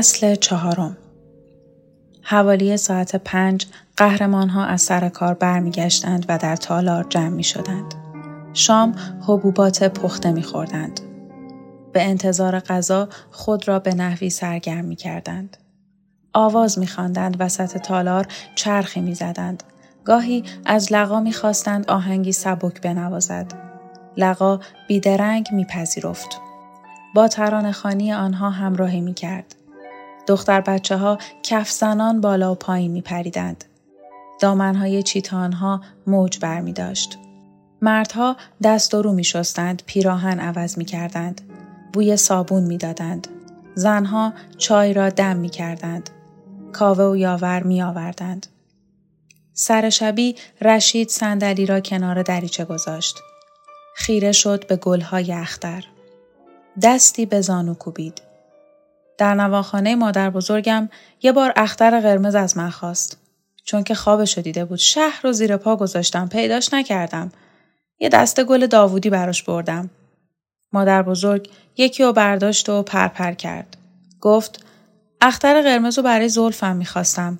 فصل چهارم حوالی ساعت پنج قهرمان ها از سر کار برمیگشتند و در تالار جمع می شدند. شام حبوبات پخته می خوردند. به انتظار غذا خود را به نحوی سرگرم می کردند. آواز می خواندند وسط تالار چرخی می زدند. گاهی از لقا می خواستند آهنگی سبک بنوازد. لقا بیدرنگ می پذیرفت. با تران خانی آنها همراهی می کرد. دختر بچه ها کف زنان بالا و پایین می پریدند. دامنهای چیتانها موج بر می داشت. مردها دست و رو می شستند، پیراهن عوض می کردند. بوی صابون می دادند. زنها چای را دم می کردند. کاوه و یاور می آوردند. سر شبی رشید صندلی را کنار دریچه گذاشت. خیره شد به گلهای اختر. دستی به زانو کوبید. در نواخانه مادر بزرگم یه بار اختر قرمز از من خواست. چون که خوابش دیده بود شهر رو زیر پا گذاشتم پیداش نکردم. یه دسته گل داوودی براش بردم. مادر بزرگ یکی رو برداشت و پرپر کرد. گفت اختر قرمز رو برای زلفم می‌خواستم.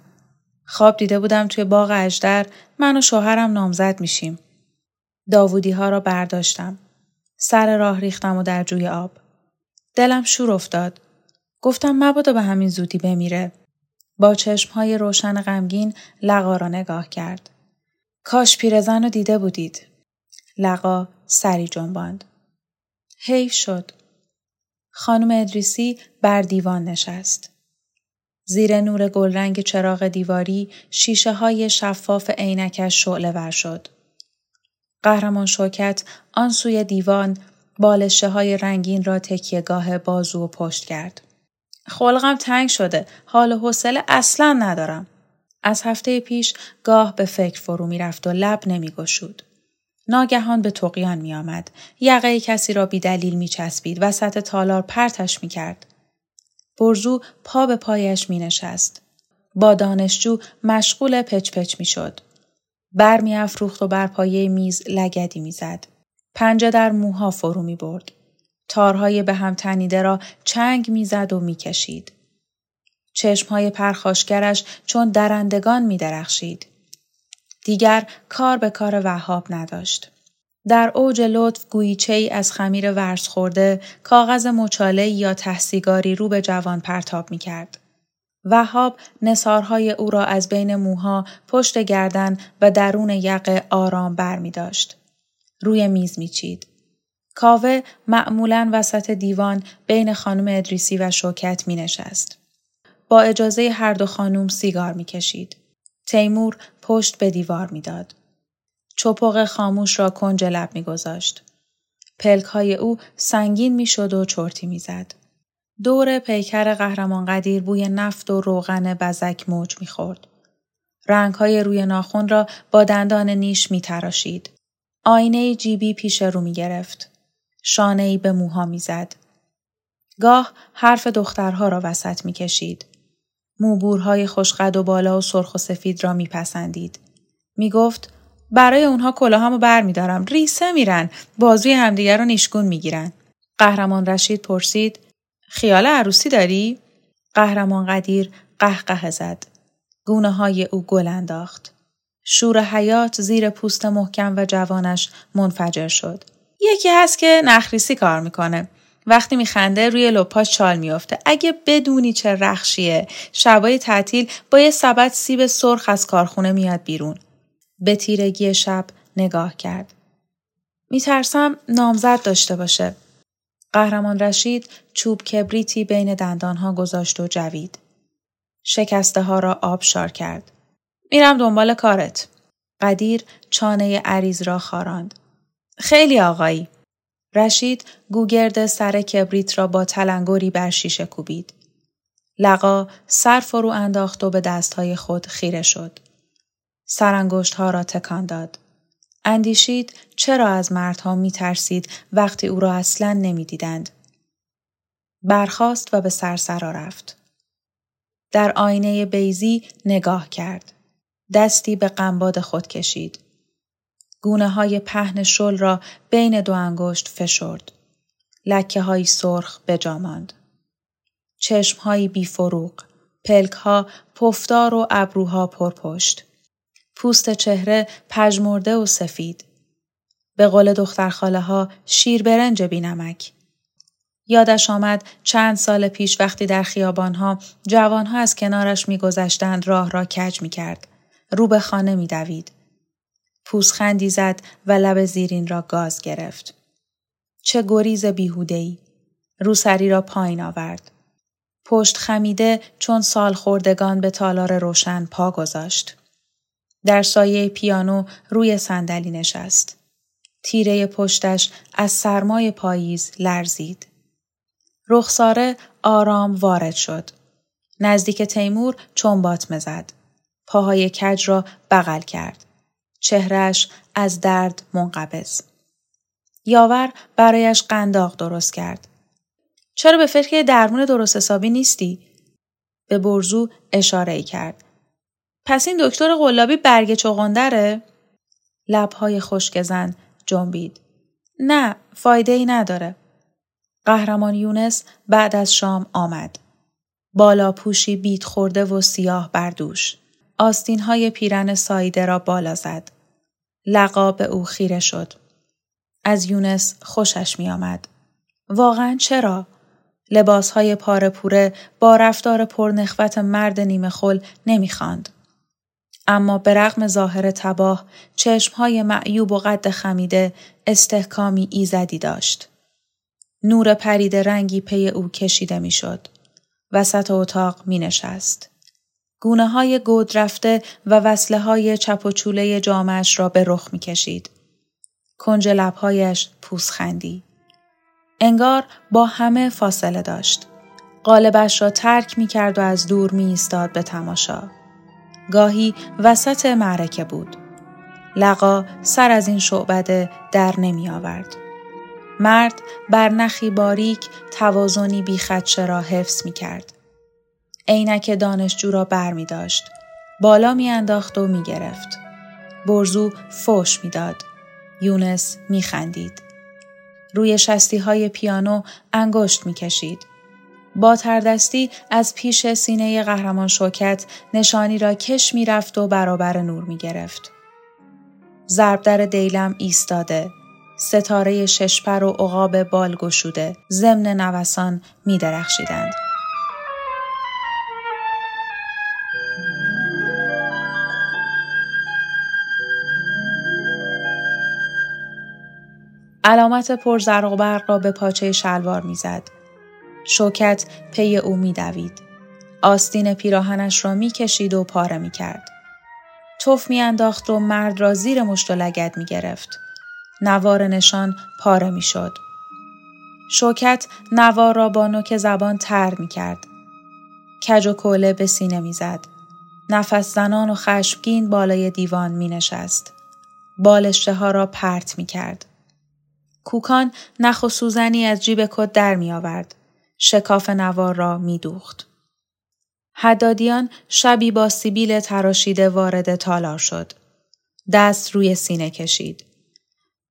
خواب دیده بودم توی باغ اجدر من و شوهرم نامزد میشیم. داوودی ها را برداشتم. سر راه ریختم و در جوی آب. دلم شور افتاد. گفتم مبادا به همین زودی بمیره. با چشمهای روشن غمگین لقا را نگاه کرد. کاش پیرزن رو دیده بودید. لقا سری جنباند. حیف شد. خانم ادریسی بر دیوان نشست. زیر نور گلرنگ چراغ دیواری شیشه های شفاف عینکش شعله ور شد. قهرمان شوکت آن سوی دیوان بالشه های رنگین را تکیهگاه بازو و پشت کرد. خلقم تنگ شده. حال و حوصله اصلا ندارم. از هفته پیش گاه به فکر فرو می‌رفت و لب نمیگشود. ناگهان به تقیان می آمد. یقه کسی را بی دلیل می چسبید. وسط تالار پرتش می کرد. برزو پا به پایش می نشست. با دانشجو مشغول پچ پچ می شد. بر می و بر پایه میز لگدی می زد. پنجه در موها فرو می برد. تارهای به هم تنیده را چنگ می‌زد و می‌کشید. چشمهای پرخاشگرش چون درندگان می درخشید. دیگر کار به کار وهاب نداشت. در اوج لطف گویچه ای از خمیر ورز خورده کاغذ مچاله یا تحصیگاری رو به جوان پرتاب می کرد. وهاب نصارهای او را از بین موها پشت گردن و درون یقه آرام بر می داشت. روی میز می چید. کاوه معمولا وسط دیوان بین خانم ادریسی و شوکت می نشست. با اجازه هر دو خانم سیگار می کشید. تیمور پشت به دیوار می‌داد. چپق خاموش را کنج لب می گذاشت. پلک های او سنگین می شد و چرتی می زد. دور پیکر قهرمان قدیر بوی نفت و روغن بزک موج می خورد. رنگ های روی ناخون را با دندان نیش می تراشید. آینه جیبی پیش رو می گرفت. شانه ای به موها می‌زد. گاه حرف دخترها را وسط می کشید. موبورهای خوشقد و بالا و سرخ و سفید را میپسندید. می گفت برای اونها کلاهامو بر می دارم. ریسه میرن. بازوی همدیگر رو نیشگون می‌گیرن. قهرمان رشید پرسید خیال عروسی داری؟ قهرمان قدیر قهقه زد. گونه های او گل انداخت. شور حیات زیر پوست محکم و جوانش منفجر شد. یکی هست که نخریسی کار می‌کنه. وقتی میخنده روی لپاش چال میافته. اگه بدونی چه رخشیه شبای تعطیل با یه سبد سیب سرخ از کارخونه میاد بیرون. به تیرگی شب نگاه کرد. میترسم نامزد داشته باشه. قهرمان رشید چوب کبریتی بین دندانها گذاشت و جوید. شکسته ها را آبشار کرد. میرم دنبال کارت. قدیر چانه عریض را خاراند. خیلی آقایی. رشید گوگرد سر کبریت را با تلنگری بر شیشه کوبید. لقا سر فرو انداخت و به دستهای خود خیره شد. سرانگشت ها را تکان داد. اندیشید چرا از مردها می ترسید وقتی او را اصلا نمی دیدند. برخاست و به سرسرا رفت. در آینه بیزی نگاه کرد. دستی به قنباد خود کشید. گونه های پهن شل را بین دو انگشت فشرد. لکه های سرخ بجاماند. چشم های بیفروغ. پلک ها پفدار و ابروها پرپشت. پوست چهره پژمرده و سفید. به قول دختر خاله ها شیر برنج بینمک. یادش آمد چند سال پیش وقتی در خیابانها جوانها از کنارش میگذشتند راه را کج می کرد. رو به خانه می دوید. پوزخندی زد و لب زیرین را گاز گرفت. چه گریز بیهودهی. روسری را پایین آورد. پشت خمیده چون سال خوردگان به تالار روشن پا گذاشت. در سایه پیانو روی صندلی نشست. تیره پشتش از سرمای پاییز لرزید. رخساره آرام وارد شد. نزدیک تیمور چنبات مزد. پاهای کج را بغل کرد. چهرش از درد منقبض. یاور برایش قنداق درست کرد. چرا به فکر درمون درست حسابی نیستی؟ به برزو اشاره ای کرد. پس این دکتر قلابی برگ چغندره؟ لبهای خشک زن جنبید. نه فایده ای نداره. قهرمان یونس بعد از شام آمد. بالا پوشی بیت خورده و سیاه بردوش. آستین های پیرن سایده را بالا زد. لقا به او خیره شد. از یونس خوشش می آمد. واقعا چرا؟ لباس های پاره پوره با رفتار پرنخوت مرد نیمه خل نمی خاند. اما به رغم ظاهر تباه های معیوب و قد خمیده استحکامی ایزدی داشت. نور پرید رنگی پی او کشیده می‌شد. وسط اتاق می نشست. گونه های گود رفته و وصله های چپ و چوله جامعش را به رخ می کشید. کنج لبهایش پوسخندی. انگار با همه فاصله داشت. قالبش را ترک می کرد و از دور می ایستاد به تماشا. گاهی وسط معرکه بود. لقا سر از این شعبده در نمی آورد. مرد بر نخی باریک توازنی بیخدشه را حفظ می کرد. عینک دانشجو را بر می داشت. بالا می انداخت و می گرفت. برزو فوش می داد. یونس می خندید. روی شستی های پیانو انگشت می کشید. با تردستی از پیش سینه قهرمان شوکت نشانی را کش می رفت و برابر نور می گرفت. ضرب در دیلم ایستاده. ستاره ششپر و عقاب بال گشوده ضمن نوسان می درخشیدند. علامت پرزرق و برق را به پاچه شلوار می‌زد. شوکت پی او میدوید. آستین پیراهنش را می‌کشید و پاره می‌کرد. توف میانداخت و مرد را زیر مشت و لگد می‌گرفت. نوار نشان پاره می‌شد. شوکت نوار را با نوک زبان تر می‌کرد. کج و کوله به سینه می‌زد. نفس زنان و خشمگین بالای دیوان می نشست. بالشته ها را پرت می کرد. کوکان نخ و سوزنی از جیب کت در می آورد. شکاف نوار را می دوخت. حدادیان شبی با سیبیل تراشیده وارد تالار شد. دست روی سینه کشید.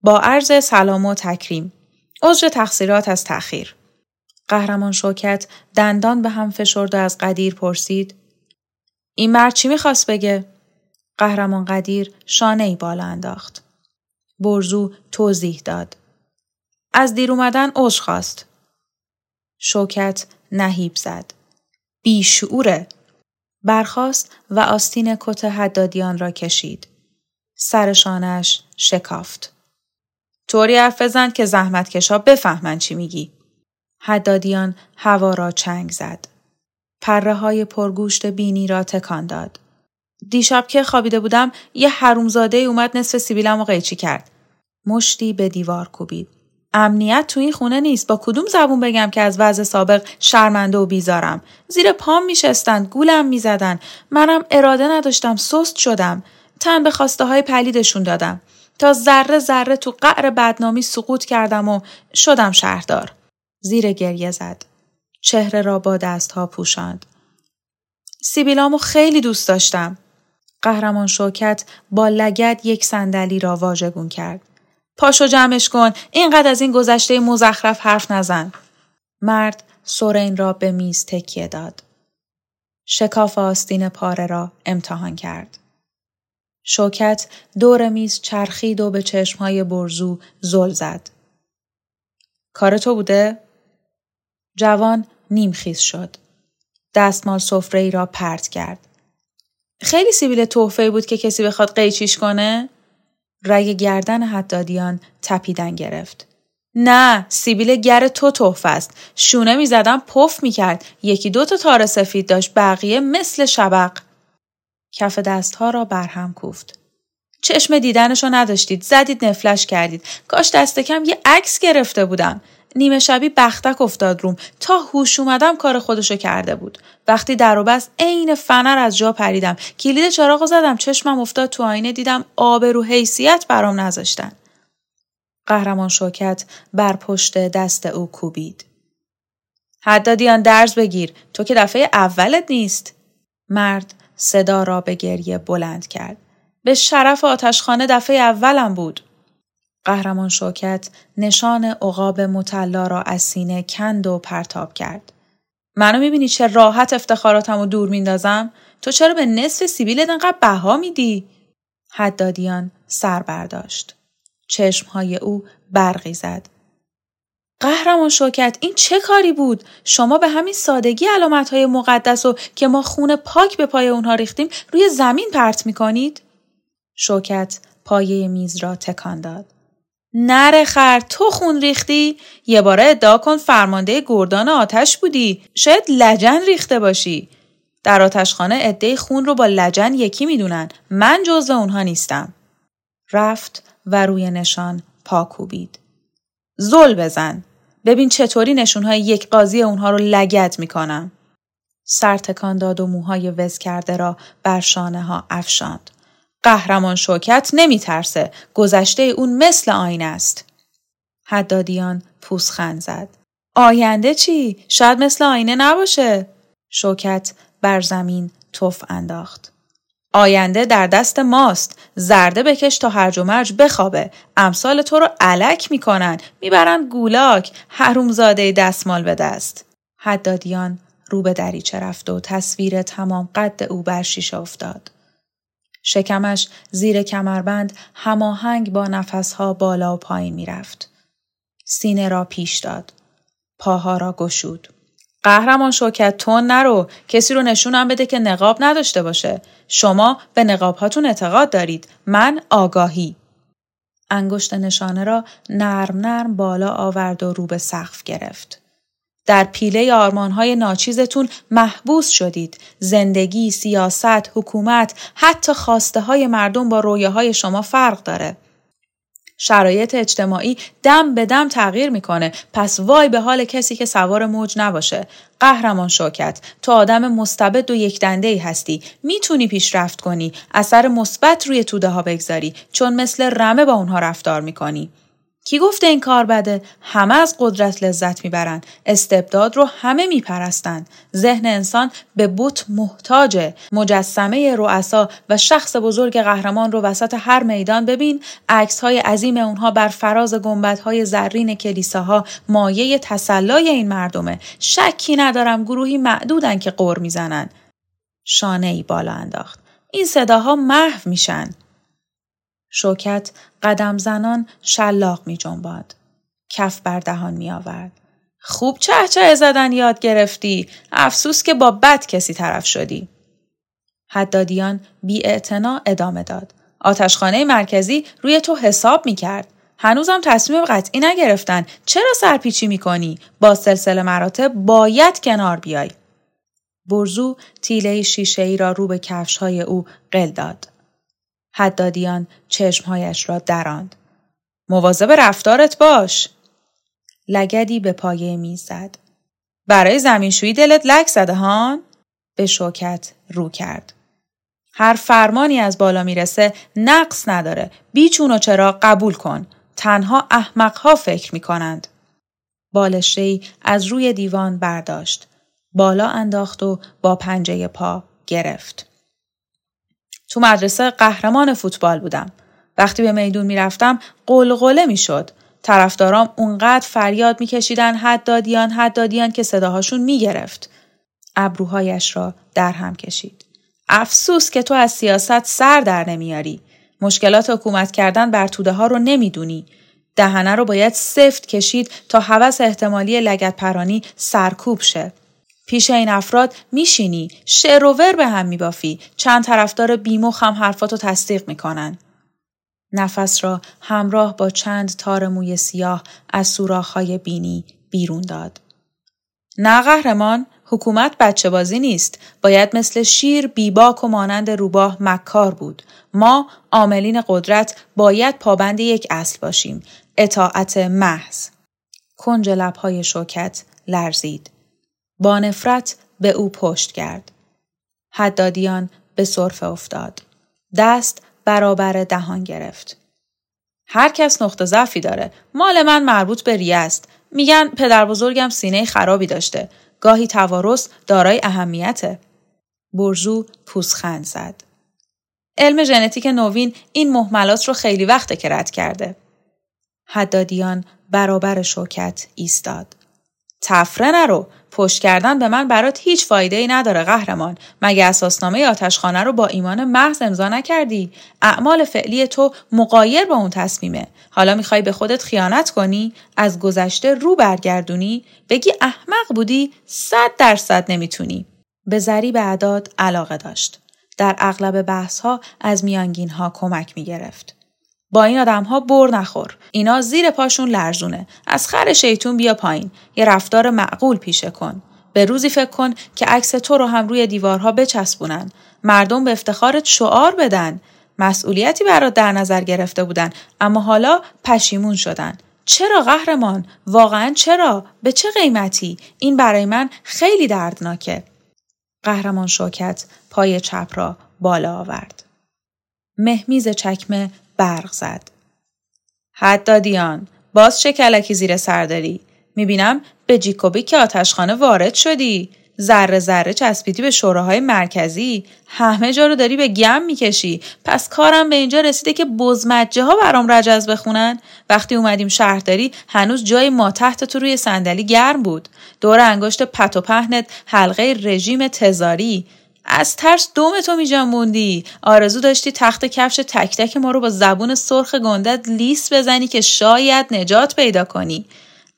با عرض سلام و تکریم. عذر تقصیرات از تأخیر. قهرمان شوکت دندان به هم فشرد و از قدیر پرسید. این مرد چی می‌خواست بگه؟ قهرمان قدیر شانه ای بالا انداخت. برزو توضیح داد. از دیر اومدن عذر خواست. شوکت نهیب زد. بیشعوره. برخاست و آستین کت حدادیان را کشید. سر شانش شکافت. طوری حرف بزن که زحمتکشا بفهمن چی میگی. حدادیان هوا را چنگ زد. پره های پرگوشت بینی را تکان داد. دیشب که خوابیده بودم یه حرومزاده اومد نصف سیبیلم و قیچی کرد. مشتی به دیوار کوبید. امنیت تو این خونه نیست. با کدوم زبون بگم که از وضع سابق شرمنده و بیزارم؟ زیر پام میشستند گولم می‌زدن منم اراده نداشتم سست شدم. تن به خواسته های پلیدشون دادم. تا ذره ذره تو قعر بدنامی سقوط کردم و شدم شهردار. زیر گریه زد. چهره را با دستها پوشاند. سیبیلامو خیلی دوست داشتم. قهرمان شوکت با لگت یک صندلی را واژگون کرد. پاشو جمعش کن. اینقدر از این گذشته مزخرف حرف نزن. مرد سورین را به میز تکیه داد. شکاف آستین پاره را امتحان کرد. شوکت دور میز چرخید و به چشمهای برزو زل زد. کار تو بوده؟ جوان نیمخیز شد. دستمال سفره ای را پرت کرد. خیلی سیبیل تحفه بود که کسی بخواد قیچیش کنه؟ رگ گردن حدادیان تپیدن گرفت. نه سیبیل گر تو تحفه است. شونه می‌زدم پف می‌کرد یکی دو تا تار سفید داشت بقیه مثل شبق. کف دستها را برهم کوفت. چشم دیدنشو نداشتید. زدید نفلش کردید. کاش دست کم یه عکس گرفته بودم نیمه شبی بختک افتاد روم. تا هوش اومدم کار خودشو کرده بود. وقتی در و بست عین فنر از جا پریدم. کلید چراغ زدم چشمم افتاد تو آینه دیدم آبرو حیثیت برام نذاشتن. قهرمان شوکت بر پشت دست او کوبید. حدادیان درز بگیر. تو که دفعه اولت نیست. مرد صدا را به گریه بلند کرد. به شرف آتشخانه دفعه اولم بود. قهرمان شوکت نشان عقاب مطلا را از سینه کند و پرتاب کرد. منو می‌بینی چه راحت افتخاراتم و دور میندازم؟ تو چرا به نصف سیبیلت انقدر بها میدی؟ حدادیان سر برداشت. چشمهای او برقی زد. قهرمان شوکت این چه کاری بود؟ شما به همین سادگی علامت های مقدس و که ما خون پاک به پای اونها ریختیم روی زمین پرت می‌کنید؟ شوکت پایه میز را تکان داد. نره خر تو خون ریختی؟ یه باره ادعا کن فرمانده گردان آتش بودی. شاید لجن ریخته باشی. در آتشخانه عده خون رو با لجن یکی می‌دونن. من جزو اونها نیستم. رفت و روی نشان پا کوبید. زل بزن. ببین چطوری نشونهای یک قاضی اونها رو لگت می‌کنم. سر تکان داد و موهای وز کرده را بر شانه ها افشاند. قهرمان شوکت نمی ترسه. گذشته اون مثل آینه است. حدادیان پوسخند زد. آینده چی؟ شاید مثل آینه نباشه. شوکت بر زمین توف انداخت. آینده در دست ماست. زرده بکش تا هرج و مرج بخوابه. امثال تو رو علک می‌کنن. می‌برن گولاک. حرومزاده دستمال به دست. حدادیان رو به دریچه رفت و تصویر تمام قد او بر شیشه افتاد. شکمش زیر کمربند هماهنگ با نفسها بالا و پایین می‌رفت. سینه را پیش داد. پاها را گشود. قهرمان شوکت تون نرو کسی رو نشونم بده که نقاب نداشته باشه شما به نقاب هاتون اعتقاد دارید من آگاهی انگشت نشانه را نرم نرم بالا آورد و رو به سقف گرفت در پیله آرمانهای ناچیزتون محبوس شدید. زندگی، سیاست، حکومت، حتی خواسته های مردم با رویه های شما فرق داره. شرایط اجتماعی دم به دم تغییر می‌کنه. پس وای به حال کسی که سوار موج نباشه. قهرمان شوکت تو آدم مستبد و یک دنده ای هستی. می‌تونی پیشرفت کنی. اثر مثبت روی توده ها بگذاری. چون مثل رمه با اونها رفتار می‌کنی. کی گفته این کار بده؟ همه از قدرت لذت می‌برند. استبداد رو همه میپرستند. ذهن انسان به بت محتاجه. مجسمه رؤسا و شخص بزرگ قهرمان رو وسط هر میدان ببین. عکس های عظیم اونها بر فراز گنبدهای های زرین کلیساها. مایه تسلای این مردمه. شکی ندارم گروهی معدودن که قور می‌زنن. شانه ای بالا انداخت. این صداها محو میشن. شوکت قدم زنان شلاق می جنباد. کف بر دهان می آورد. خوب چه چه زدن یاد گرفتی. افسوس که با بد کسی طرف شدی. حدادیان بی ادامه داد. آتشخانه مرکزی روی تو حساب می کرد. هنوزم تصمیم قطعی نگرفتن. چرا سرپیچی می کنی؟ با سلسله مراتب باید کنار بیای. برزو تیله شیشه ای را رو به کفش های او قل داد. حدادیان چشمهایش را دراند. مواظب رفتارت باش. لگدی به پایه میز زد. برای زمینشویی دلت لک زده هان؟ به شوکت رو کرد. هر فرمانی از بالا می‌رسه نقص نداره. بیچون و چرا قبول کن. تنها احمقها فکر می‌کنند. بالشهی از روی دیوان برداشت. بالا انداخت و با پنجه پا گرفت. تو مدرسه قهرمان فوتبال بودم. وقتی به میدون می‌رفتم قلقله می‌شد. طرفدارام اونقدر فریاد میکشیدن حد دادیان حد دادیان که صداهاشون می‌گرفت. ابروهایش را در هم کشید. افسوس که تو از سیاست سر در نمیاری. مشکلات حکومت کردن بر توده ها رو نمی‌دونی. دهنه رو باید سفت کشید تا هوس احتمالی لگت پرانی سرکوب شه. پیش این افراد میشینی شعر و ور به هم میبافی. چند طرفدار بیمخ هم حرفاتو تصدیق می‌کنن. نفس را همراه با چند تار موی سیاه از سوراخهای بینی بیرون داد. نه قهرمان حکومت بچه بازی نیست. باید مثل شیر بیباک و مانند روباه مکار بود. ما عاملین قدرت باید پابند یک اصل باشیم. اطاعت محض. کنج لبهای شوکت لرزید. با نفرت به او پشت کرد. حدادیان به صرف افتاد. دست برابر دهان گرفت. هر کس نقطه ضعفی داره. مال من مربوط به ریه است. میگن پدر بزرگم سینه خرابی داشته. گاهی توارث دارای اهمیته. برزو پوسخند زد. علم ژنتیک نوین این محملات رو خیلی وقته که رد کرده. حدادیان برابر شوکت ایستاد. تفره نرو پشت کردن به من برات هیچ فایده ای نداره قهرمان. مگه اساسنامه آتشخانه رو با ایمان محض امضا نکردی؟ اعمال فعلی تو مقایر با اون تصمیمه. حالا می‌خوای به خودت خیانت کنی؟ از گذشته رو برگردونی؟ بگی احمق بودی صد درصد نمی‌تونی. به ذریب اعداد علاقه داشت. در اغلب بحث ها از میانگین ها کمک می‌گرفت. با این آدم ها بر نخور. اینا زیر پاشون لرزونه. از خر شیطون بیا پایین. یه رفتار معقول پیشه کن. به روزی فکر کن که عکس تو رو هم روی دیوارها بچسبونن. مردم به افتخارت شعار بدن. مسئولیتی برات در نظر گرفته بودن اما حالا پشیمون شدن. چرا قهرمان؟ واقعا چرا؟ به چه قیمتی؟ این برای من خیلی دردناکه. قهرمان شوکت پای چپ را بالا آورد. مهمیز چکمه برق زد. حد دادیان باز چه کلکی زیر سر داری؟ می‌بینم به جیکوبی که آتشخانه وارد شدی. ذره ذره چسبیدی به شوراهای مرکزی همه جا رو داری به گم می‌کشی پس کارم به اینجا رسیده که بزمجه ها برام رجز بخونن وقتی اومدیم شهرداری هنوز جای ما تحت تو روی صندلی گرم بود دور انگشت پت و پهنت حلقه رژیم تزاری از ترس دومتو میجنبوندی آرزو داشتی تخت کفش تک تک ما رو با زبون سرخ گندت لیس بزنی که شاید نجات پیدا کنی.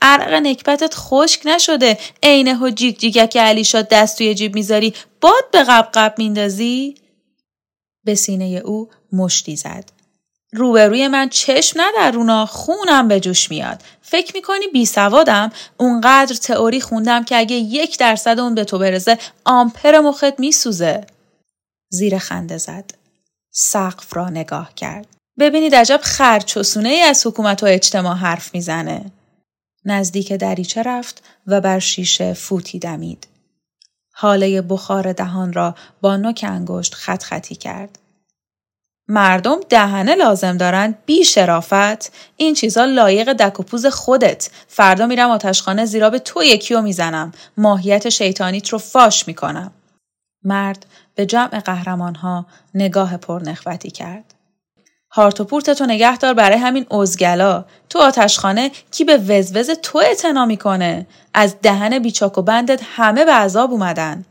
عرق نکبتت خشک نشده. عینه و جیگک علی شاد دست توی جیب می‌ذاری باد به قب قب میندازی؟ به سینه او مشتی زد. روبروی من چشم ندرونا خونم به جوش میاد. فکر می‌کنی بی سوادم؟ اونقدر تئوری خوندم که اگه یک درصد اون به تو برزه آمپر مخت میسوزه. زیر خنده زد. سقف را نگاه کرد. ببینید عجب خرچسونه ای از حکومت و اجتماع حرف می‌زنه. نزدیک دریچه رفت و بر شیشه فوتی دمید. حاله بخار دهان را با نوک انگشت خط خطی کرد. مردم دهنه لازم دارن بی شرافت. این چیزا لایق دک و پوز خودت. فردا میرم آتشخانه زیرا به تو یکی رو می‌زنم. ماهیت شیطانیت رو فاش می‌کنم. مرد به جمع قهرمان ها نگاه پرنخوتی کرد. هارت و پورتتو نگه دار برای همین ازگلا. تو آتشخانه کی به وزوز تو اعتنا می‌کنه؟ از دهن بیچاک و بندت همه به عذاب اومدن.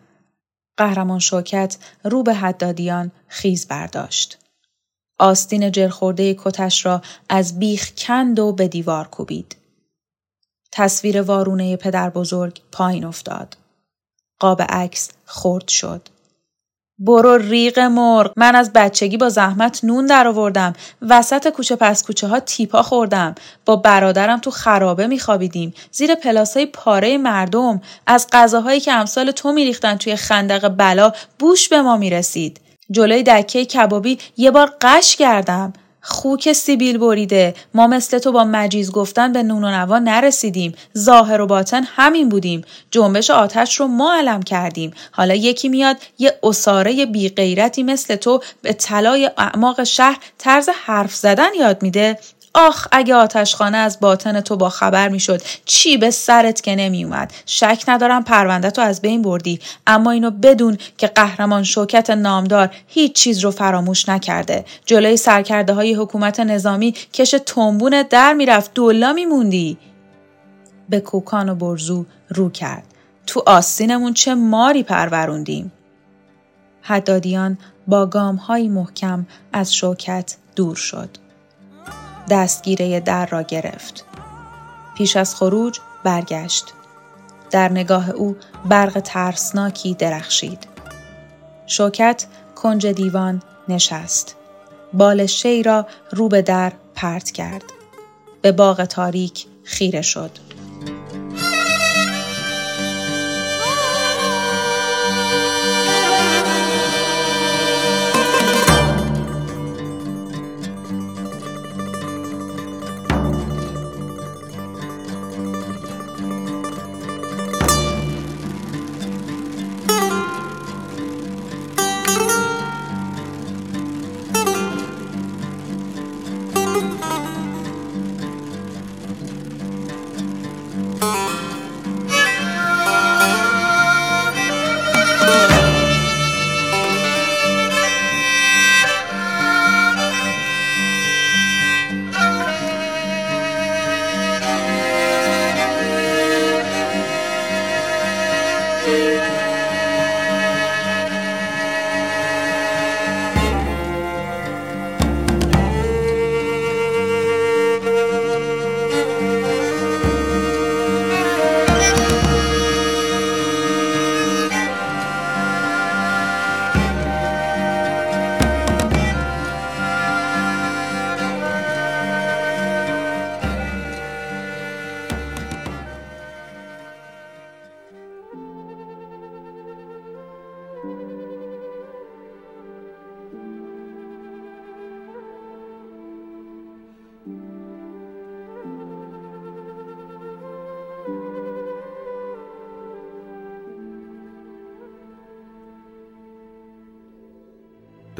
قهرمان شوکت رو به حدادیان خیز برداشت. آستین جرخورده کتش را از بیخ کند و به دیوار کوبید. تصویر وارونه پدر بزرگ پایین افتاد. قاب عکس خرد شد. برو ریق مرغ من از بچگی با زحمت نون در آوردم وسط کوچه پس کوچه ها تیپا خوردم با برادرم تو خرابه میخوابیدیم زیر پلاسای پاره مردم از غذاهایی که امثال تو میریختن توی خندق بلا بوش به ما می‌رسید جلوی دکه کبابی یه بار قش کردم. خوک سیبیل بریده. ما مثل تو با مجیز گفتن به نون و نوا نرسیدیم. ظاهر و باطن همین بودیم. جنبش آتش رو ما علم کردیم. حالا یکی میاد یه اساره بی غیرتی مثل تو به طلای اعماق شهر طرز حرف زدن یاد میده. آخ اگه آتشخانه از باطن تو با خبر می‌شد چی به سرت که نمی اومد شک ندارم پرونده تو از بین بردی. اما اینو بدون که قهرمان شوکت نامدار هیچ چیز رو فراموش نکرده. جلوی سرکرده های حکومت نظامی کش تنبون در می‌رفت. دولا میموندی. به کوکان و برزو رو کرد. تو آستینمون چه ماری پروروندیم؟ حدادیان با گام های محکم از شوکت دور شد. دستگیره در را گرفت. پیش از خروج برگشت. در نگاه او برق ترسناکی درخشید. شوکت کنج دیوان نشست. بال شی را رو به در پرت کرد. به باغ تاریک خیره شد.